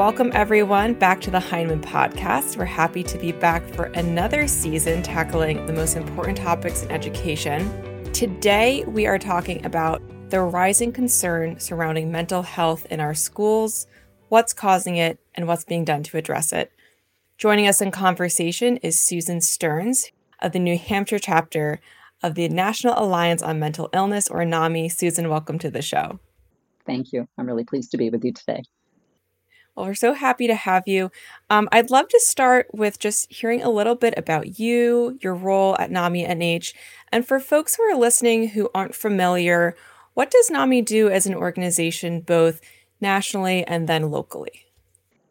Welcome, everyone, back to the Heinemann podcast. We're happy to be back for another season tackling the most important topics in education. Today, we are talking about the rising concern surrounding mental health in our schools, what's causing it, and what's being done to address it. Joining us in conversation is Susan Stearns of the New Hampshire chapter of the National Alliance on Mental Illness, or NAMI. Susan, welcome to the show. Thank you. I'm really pleased to be with you today. Well, we're so happy to have you. Um, I'd love to start with just hearing a little bit about you, your role at NAMI NH, and for folks who are listening who aren't familiar, what does NAMI do as an organization, both nationally and then locally?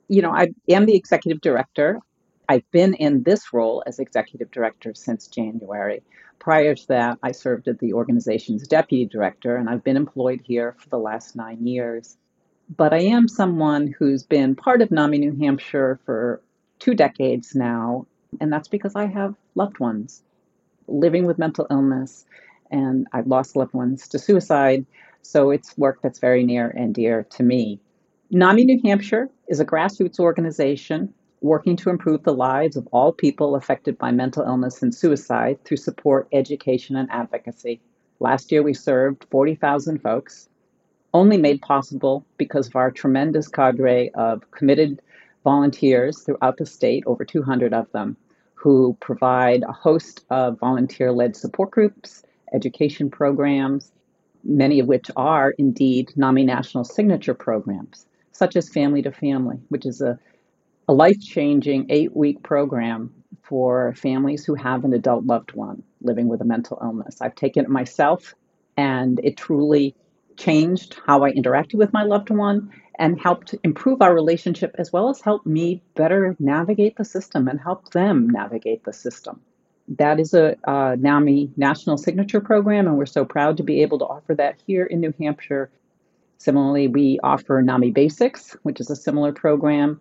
You know, I am the executive director. I've been in this role as executive director since January. Prior to that, I served as the organization's deputy director, and I've been employed here for the last nine years but I am someone who's been part of NAMI New Hampshire for two decades now, and that's because I have loved ones living with mental illness, and I've lost loved ones to suicide, so it's work that's very near and dear to me. NAMI New Hampshire is a grassroots organization working to improve the lives of all people affected by mental illness and suicide through support, education, and advocacy. Last year, we served 40,000 folks only made possible because of our tremendous cadre of committed volunteers throughout the state, over 200 of them, who provide a host of volunteer led support groups, education programs, many of which are indeed NAMI National Signature programs, such as Family to Family, which is a, a life changing eight week program for families who have an adult loved one living with a mental illness. I've taken it myself, and it truly changed how I interacted with my loved one and helped improve our relationship as well as help me better navigate the system and help them navigate the system. That is a uh, NAMI national signature program, and we're so proud to be able to offer that here in New Hampshire. Similarly, we offer NAMI Basics, which is a similar program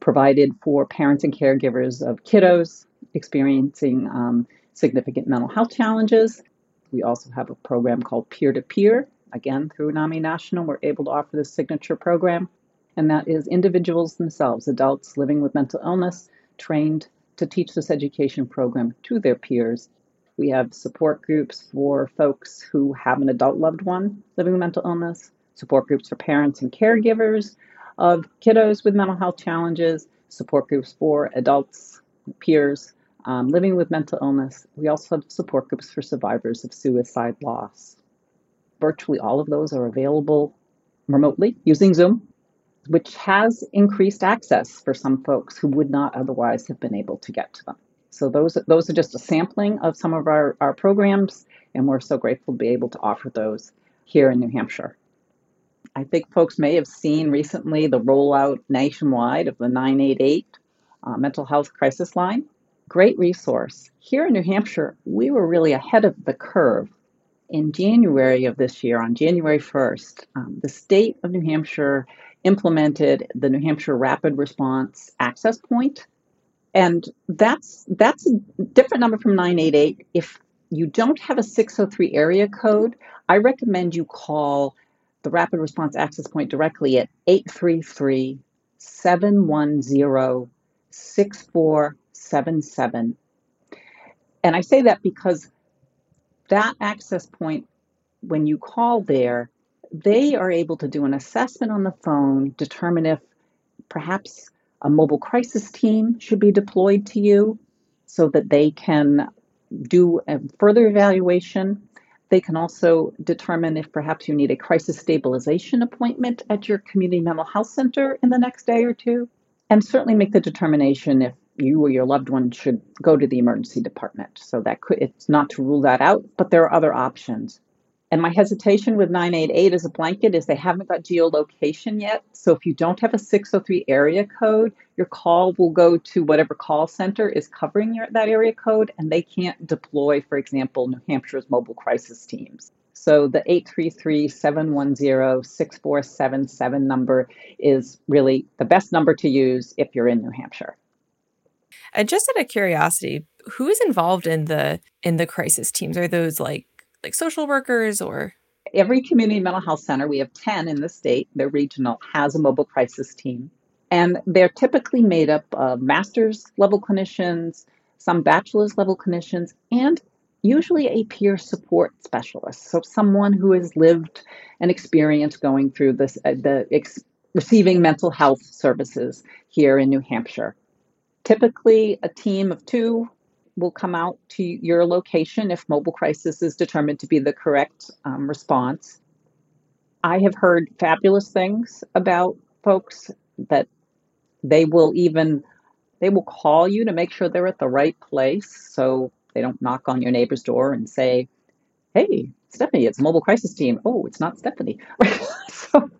provided for parents and caregivers of kiddos experiencing um, significant mental health challenges. We also have a program called Peer to Peer, Again, through NAMI National, we're able to offer this signature program, and that is individuals themselves, adults living with mental illness, trained to teach this education program to their peers. We have support groups for folks who have an adult loved one living with mental illness, support groups for parents and caregivers of kiddos with mental health challenges, support groups for adults, peers um, living with mental illness. We also have support groups for survivors of suicide loss virtually all of those are available remotely using Zoom, which has increased access for some folks who would not otherwise have been able to get to them. So those those are just a sampling of some of our, our programs, and we're so grateful to be able to offer those here in New Hampshire. I think folks may have seen recently the rollout nationwide of the 988 uh, mental health crisis line. Great resource. Here in New Hampshire, we were really ahead of the curve in January of this year, on January 1st, um, the state of New Hampshire implemented the New Hampshire Rapid Response Access Point. And that's that's a different number from 988. If you don't have a 603 area code, I recommend you call the Rapid Response Access Point directly at 833 710 6477. And I say that because that um, access point, when you call there, they are able to do an assessment on the phone, determine if perhaps a mobile crisis team should be deployed to you so that they can do a further evaluation. They can also determine if perhaps you need a crisis stabilization appointment at your community mental health center in the next day or two, and certainly make the determination if you or your loved one should go to the emergency department. So that could it's not to rule that out, but there are other options. And my hesitation with 988 as a blanket is they haven't got geolocation yet. So if you don't have a 603 area code, your call will go to whatever call center is covering your, that area code, and they can't deploy, for example, New Hampshire's mobile crisis teams. So the 833 710 6477 number is really the best number to use if you're in New Hampshire. And just out of curiosity, who is involved in the in the crisis teams? Are those like like social workers or every community mental health center, we have 10 in the state, they're regional, has a mobile crisis team. And they're typically made up of master's level clinicians, some bachelor's level clinicians, and usually a peer support specialist. So someone who has lived an experience going through this, uh, the ex- receiving mental health services here in New Hampshire. Typically, a team of two will come out to your location if mobile crisis is determined to be the correct um, response. I have heard fabulous things about folks that they will even they will call you to make sure they're at the right place so they don't knock on your neighbor's door and say, "Hey, Stephanie, it's mobile crisis team." Oh, it's not Stephanie. so,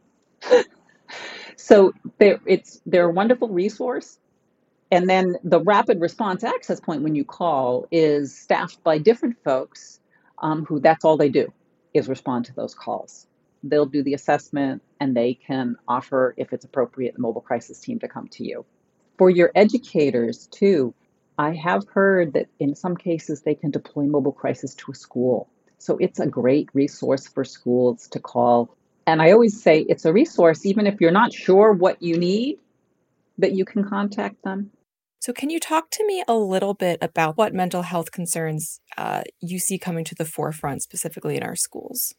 so they're, it's they're a wonderful resource. And then the rapid response access point when you call is staffed by different folks um, who that's all they do is respond to those calls. They'll do the assessment and they can offer, if it's appropriate, the mobile crisis team to come to you. For your educators, too, I have heard that in some cases they can deploy mobile crisis to a school. So it's a great resource for schools to call. And I always say it's a resource, even if you're not sure what you need, that you can contact them. So, can you talk to me a little bit about what mental health concerns uh, you see coming to the forefront, specifically in our schools?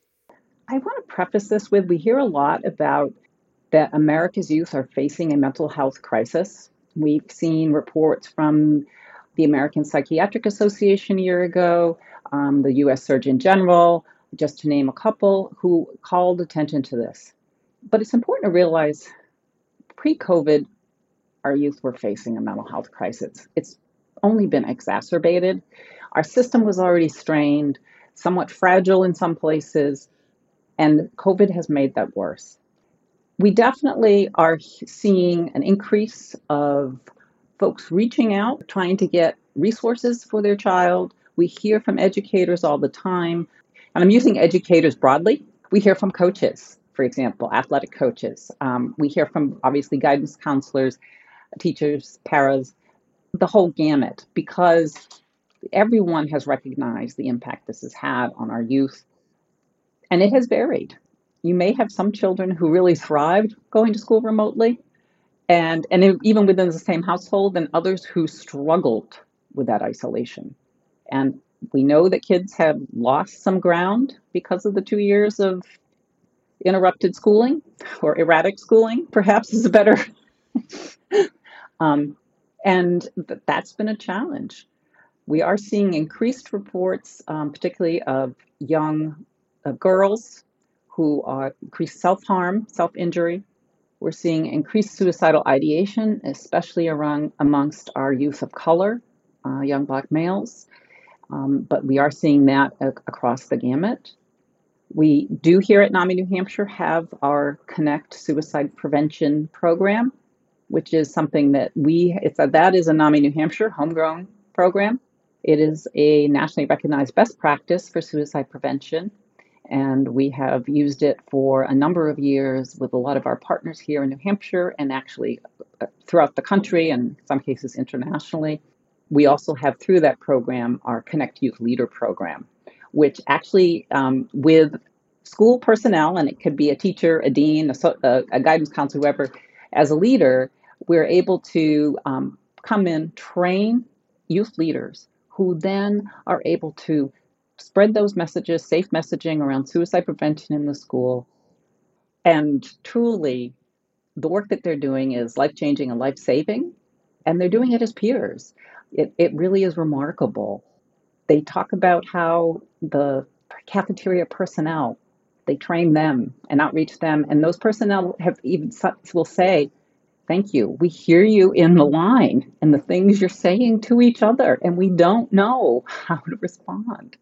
I want to preface this with we hear a lot about that America's youth are facing a mental health crisis. We've seen reports from the American Psychiatric Association a year ago, um, the US Surgeon General, just to name a couple, who called attention to this. But it's important to realize pre COVID, our youth were facing a mental health crisis. It's only been exacerbated. Our system was already strained, somewhat fragile in some places, and COVID has made that worse. We definitely are seeing an increase of folks reaching out, trying to get resources for their child. We hear from educators all the time, and I'm using educators broadly. We hear from coaches, for example, athletic coaches. Um, we hear from obviously guidance counselors, teachers, paras, the whole gamut, because everyone has recognized the impact this has had on our youth, and it has varied. You may have some children who really thrived going to school remotely, and and even within the same household, and others who struggled with that isolation. And we know that kids have lost some ground because of the two years of interrupted schooling or erratic schooling, perhaps is a better um, and th- that's been a challenge. We are seeing increased reports, um, particularly of young uh, girls who are increased self harm, self injury. We're seeing increased suicidal ideation, especially around, amongst our youth of color, uh, young black males. Um, but we are seeing that across the gamut. We do here at NAMI New Hampshire have our Connect Suicide Prevention Program, which is something that we, it's a, that is a NAMI New Hampshire homegrown program. It is a nationally recognized best practice for suicide prevention. And we have used it for a number of years with a lot of our partners here in New Hampshire and actually uh, throughout the country and in some cases internationally. We also have through that program our Connect Youth Leader program, which actually, um, with school personnel, and it could be a teacher, a dean, a, a guidance counselor, whoever, as a leader, we're able to um, come in, train youth leaders who then are able to spread those messages, safe messaging around suicide prevention in the school. And truly, the work that they're doing is life changing and life saving, and they're doing it as peers. It, it really is remarkable. They talk about how the cafeteria personnel, they train them and outreach them, and those personnel have even will say, Thank you. We hear you in the line and the things you're saying to each other, and we don't know how to respond.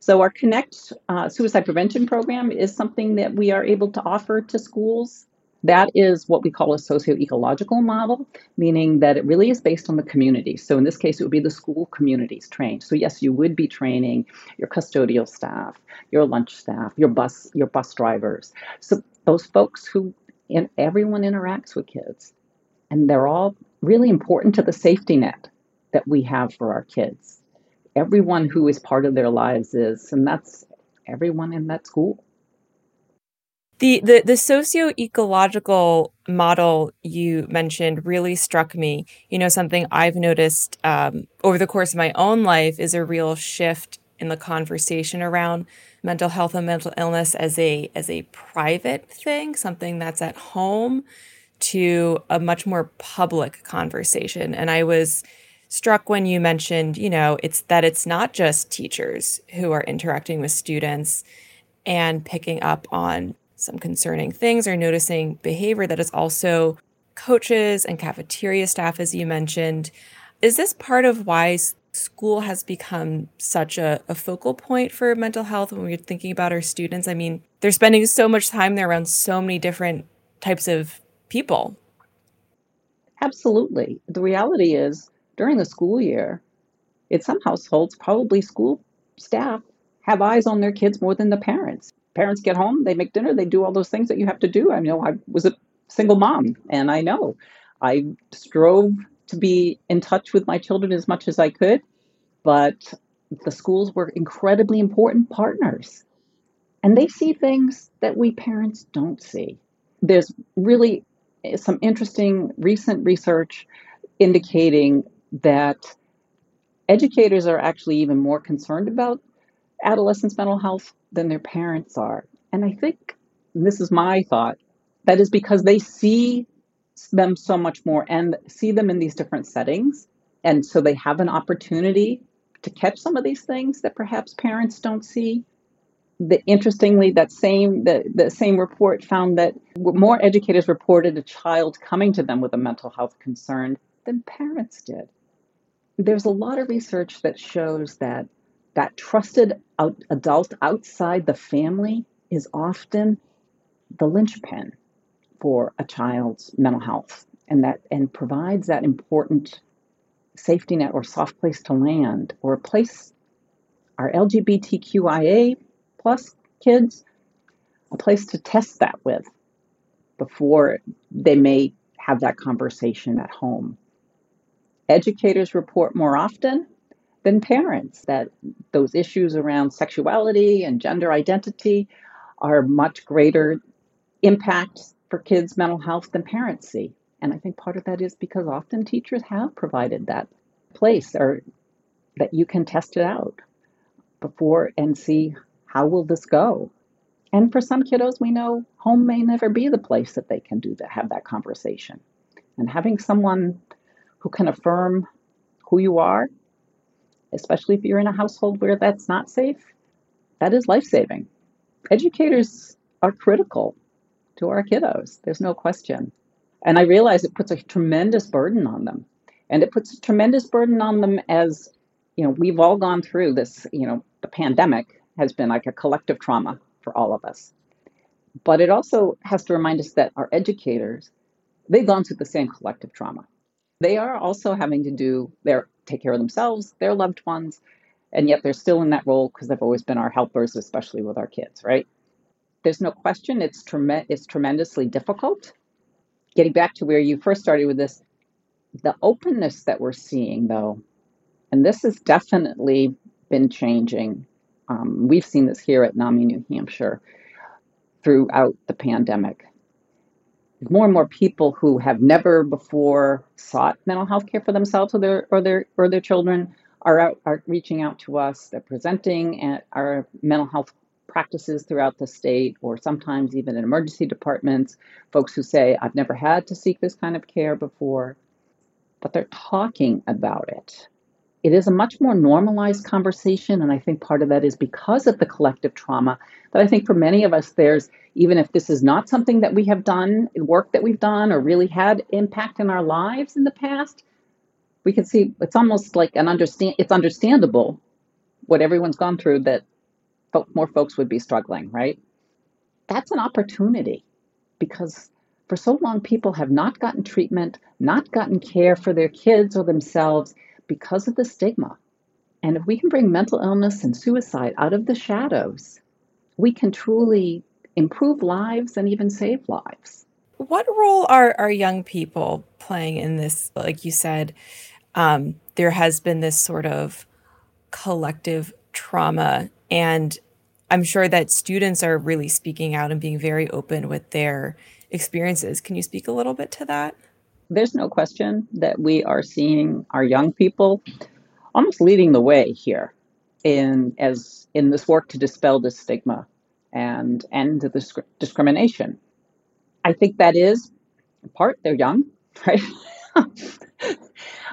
So, our Connect uh, Suicide Prevention Program is something that we are able to offer to schools. That is what we call a socio-ecological model, meaning that it really is based on the community. So in this case, it would be the school communities trained. So yes, you would be training your custodial staff, your lunch staff, your bus, your bus drivers. So those folks who and everyone interacts with kids. And they're all really important to the safety net that we have for our kids. Everyone who is part of their lives is, and that's everyone in that school. The, the the socio-ecological model you mentioned really struck me. You know, something I've noticed um, over the course of my own life is a real shift in the conversation around mental health and mental illness as a as a private thing, something that's at home, to a much more public conversation. And I was struck when you mentioned, you know, it's that it's not just teachers who are interacting with students and picking up on some concerning things or noticing behavior that is also coaches and cafeteria staff, as you mentioned. Is this part of why school has become such a, a, focal point for mental health when we're thinking about our students? I mean, they're spending so much time there around so many different types of people. Absolutely. The reality is, during the school year, in some households, probably school staff have eyes on their kids more than the parents parents get home, they make dinner, they do all those things that you have to do. I know I was a single mom, and I know I strove to be in touch with my children as much as I could, but the schools were incredibly important partners. And they see things that we parents don't see. There's really eh, some interesting recent research indicating that educators are actually even more concerned about adolescents' mental health than their parents are. And I think this is my thought that is because they see them so much more and see them in these different settings. And so they have an opportunity to catch some of these things that perhaps parents don't see. The, interestingly, that same the, the same report found that more educators reported a child coming to them with a mental health concern than parents did. There's a lot of research that shows that that trusted out, adult outside the family is often the linchpin for a child's mental health and that and provides that important safety net or soft place to land or a place our LGBTQIA plus kids a place to test that with before they may have that conversation at home. Educators report more often than parents, that those issues around sexuality and gender identity are much greater impacts for kids' mental health than parents see. And I think part of that is because often teachers have provided that place or that you can test it out before and see how will this go. And for some kiddos, we know home may never be the place that they can do that, have that conversation. And having someone who can affirm who you are especially if you're in a household where that's not safe, that is life saving. Educators are critical to our kiddos, there's no question. And I realize it puts a tremendous burden on them. And it puts a tremendous burden on them as, you know, we've all gone through this, you know, the pandemic has been like a collective trauma for all of us. But it also has to remind us that our educators, they've gone through the same collective trauma. They are also having to do their take care of themselves, their loved ones, and yet they're still in that role because they've always been our helpers, especially with our kids, right? There's no question it's, trem- it's tremendously difficult. Getting back to where you first started with this, the openness that we're seeing, though, and this has definitely been changing. Um, we've seen this here at NAMI New Hampshire throughout the pandemic more and more people who have never before sought mental health care for themselves or their or their or their children are out, are reaching out to us. They're presenting at our mental health practices throughout the state, or sometimes even in emergency departments. Folks who say, "I've never had to seek this kind of care before," but they're talking about it it is a much more normalized conversation. And I think part of that is because of the collective trauma. that I think for many of us, there's, even if this is not something that we have done, work that we've done, or really had impact in our lives in the past, we can see it's almost like an understand, it's understandable what everyone's gone through that more folks would be struggling, right? That's an opportunity because for so long people have not gotten treatment, not gotten care for their kids or themselves because of the stigma. And if we can bring mental illness and suicide out of the shadows, we can truly improve lives and even save lives. What role are, are young people playing in this? Like you said, um, there has been this sort of collective trauma. And I'm sure that students are really speaking out and being very open with their experiences. Can you speak a little bit to that? There's no question that we are seeing our young people almost leading the way here in as in this work to dispel this stigma and end the discrimination. I think that is in part they're young, right?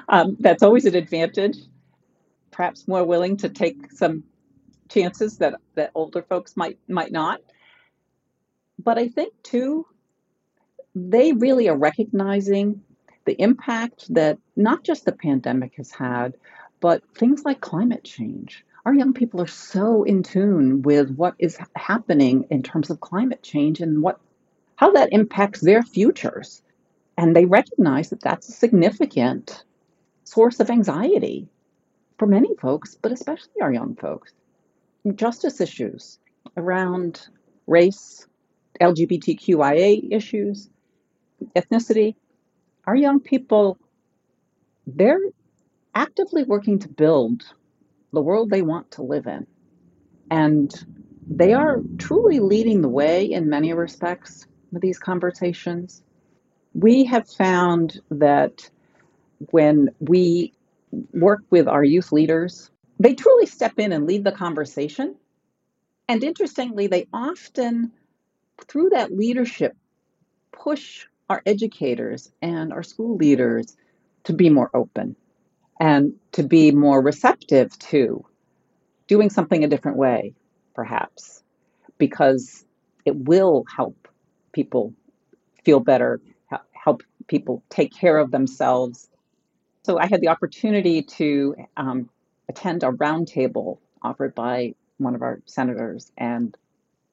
um, that's always an advantage. Perhaps more willing to take some chances that that older folks might might not. But I think too, they really are recognizing the impact that not just the pandemic has had, but things like climate change. Our young people are so in tune with what is happening in terms of climate change and what how that impacts their futures. And they recognize that that's a significant source of anxiety for many folks, but especially our young folks. Justice issues around race, LGBTQIA issues, ethnicity. Our young people, they're actively working to build the world they want to live in. And they are truly leading the way in many respects with these conversations. We have found that when we work with our youth leaders, they truly step in and lead the conversation. And interestingly, they often, through that leadership, push our educators and our school leaders to be more open and to be more receptive to doing something a different way, perhaps, because it will help people feel better, help people take care of themselves. So I had the opportunity to um, attend a roundtable offered by one of our senators, and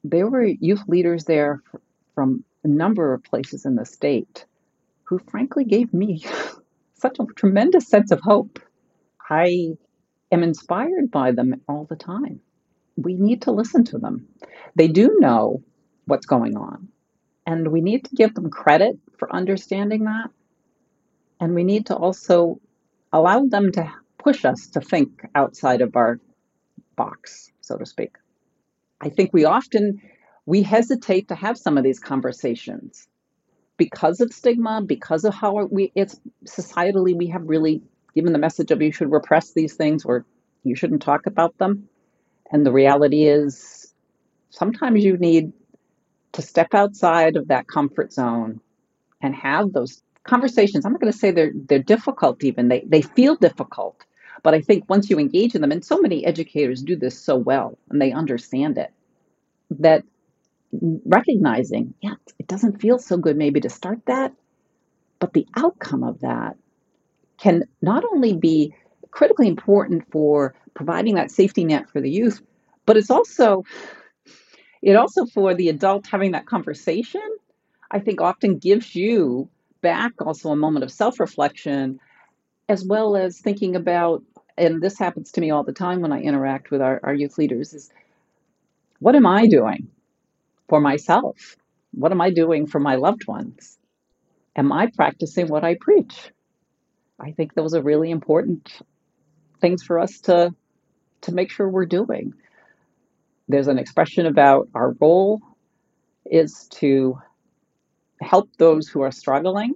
there were youth leaders there from a number of places in the state who frankly gave me such a tremendous sense of hope. I am inspired by them all the time. We need to listen to them. They do know what's going on, and we need to give them credit for understanding that. And we need to also allow them to push us to think outside of our box, so to speak. I think we often we hesitate to have some of these conversations because of stigma, because of how we it's societally we have really given the message of you should repress these things or you shouldn't talk about them. And the reality is sometimes you need to step outside of that comfort zone and have those conversations. I'm not going to say they're they're difficult even. They they feel difficult. But I think once you engage in them, and so many educators do this so well and they understand it, that recognizing, yeah, it doesn't feel so good maybe to start that, but the outcome of that can not only be critically important for providing that safety net for the youth, but it's also it also for the adult having that conversation, I think often gives you back also a moment of self-reflection as well as thinking about and this happens to me all the time when I interact with our, our youth leaders is what am I doing for myself? What am I doing for my loved ones? Am I practicing what I preach? I think those are really important things for us to to make sure we're doing. There's an expression about our role is to help those who are struggling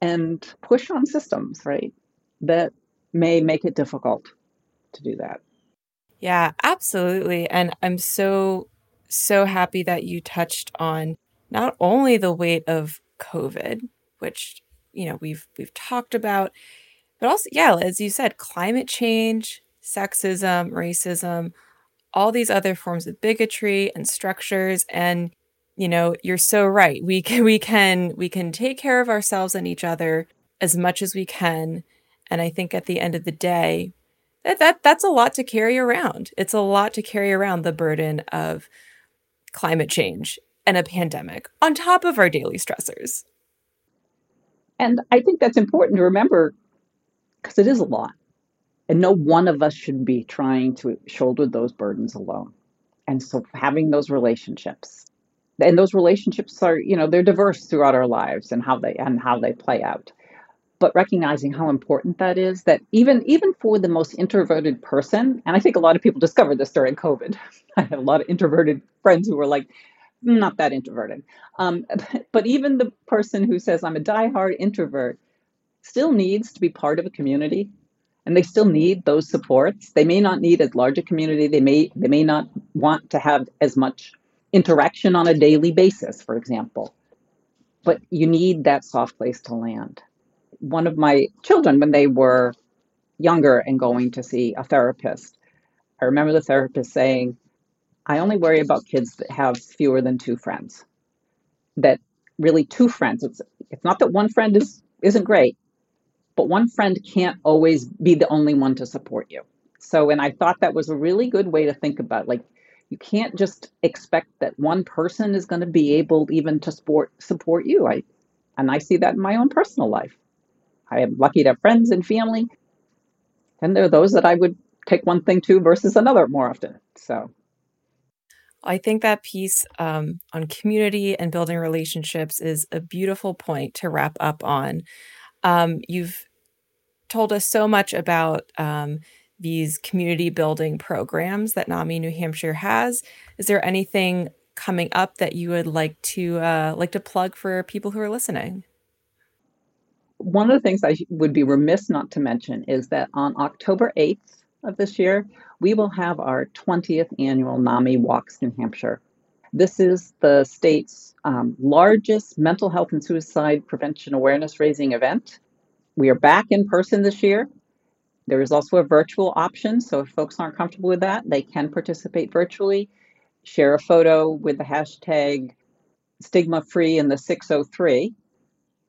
and push on systems, right? That may make it difficult to do that. Yeah, absolutely. And I'm so, so happy that you touched on not only the weight of COVID, which, you know, we've we've talked about, but also, yeah, as you said, climate change, sexism, racism, all these other forms of bigotry and structures. And, you know, you're so right. We can we can we can take care of ourselves and each other as much as we can. And I think at the end of the day, that, that that's a lot to carry around. It's a lot to carry around the burden of climate change and a pandemic on top of our daily stressors. And I think that's important to remember because it is a lot. And no one of us should be trying to shoulder those burdens alone. And so having those relationships and those relationships are, you know, they're diverse throughout our lives and how they and how they play out. But recognizing how important that is that even even for the most introverted person and i think a lot of people discovered this during covid i had a lot of introverted friends who were like not that introverted. Um, but even the person who says i'm a diehard introvert still needs to be part of a community and they still need those supports. They may not need as large a community. They may they may not want to have as much interaction on a daily basis for example. But you need that soft place to land one of my children when they were younger and going to see a therapist. I remember the therapist saying, I only worry about kids that have fewer than two friends. That really two friends. It's it's not that one friend is isn't great, but one friend can't always be the only one to support you. So and I thought that was a really good way to think about it. like you can't just expect that one person is going to be able even to support support you. I and I see that in my own personal life. I am lucky to have friends and family. And there are those that I would take one thing to versus another more often. So I think that piece um, on community and building relationships is a beautiful point to wrap up on. Um, you've told us so much about um, these community building programs that NAMI New Hampshire has. Is there anything coming up that you would like to uh, like to plug for people who are listening? One of the things I would be remiss not to mention is that on October 8th of this year, we will have our 20th annual NAMI Walks New Hampshire. This is the state's um, largest mental health and suicide prevention awareness raising event. We are back in person this year. There is also a virtual option, so if folks aren't comfortable with that, they can participate virtually. Share a photo with the hashtag stigma free in the 603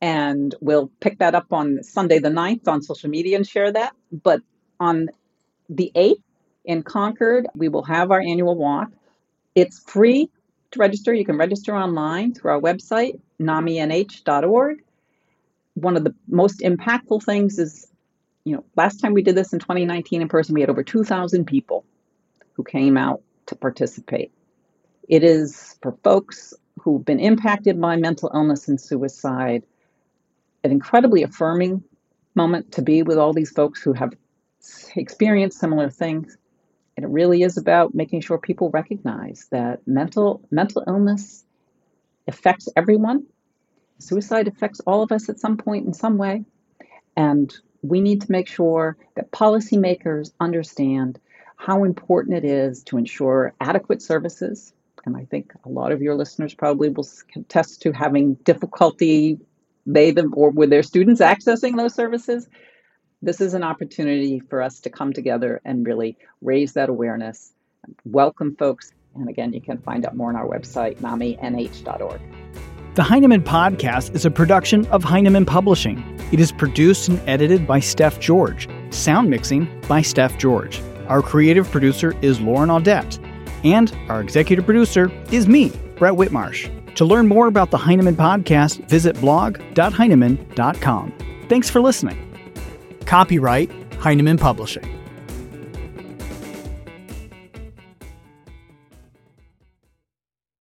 and we'll pick that up on Sunday the 9th on social media and share that. But on the 8th in Concord, we will have our annual walk. It's free to register. You can register online through our website, naminh.org. One of the most impactful things is, you know, last time we did this in 2019 in person, we had over 2,000 people who came out to participate. It is for folks who've been impacted by mental illness and suicide an incredibly affirming moment to be with all these folks who have experienced similar things. And it really is about making sure people recognize that mental mental illness affects everyone. Suicide affects all of us at some point in some way. And we need to make sure that policymakers understand how important it is to ensure adequate services. And I think a lot of your listeners probably will attest to having difficulty they them or with their students accessing those services? This is an opportunity for us to come together and really raise that awareness. Welcome folks. And again you can find out more on our website naminh.org the heinemann podcast is a production of heinemann publishing. It is produced and edited by steph george. Sound mixing by steph george. Our creative producer is lauren audette. And our executive producer is me brett whitmarsh to learn more about the Heinemann podcast, visit blog.heinemann.com. Thanks for listening. Copyright Heinemann Publishing.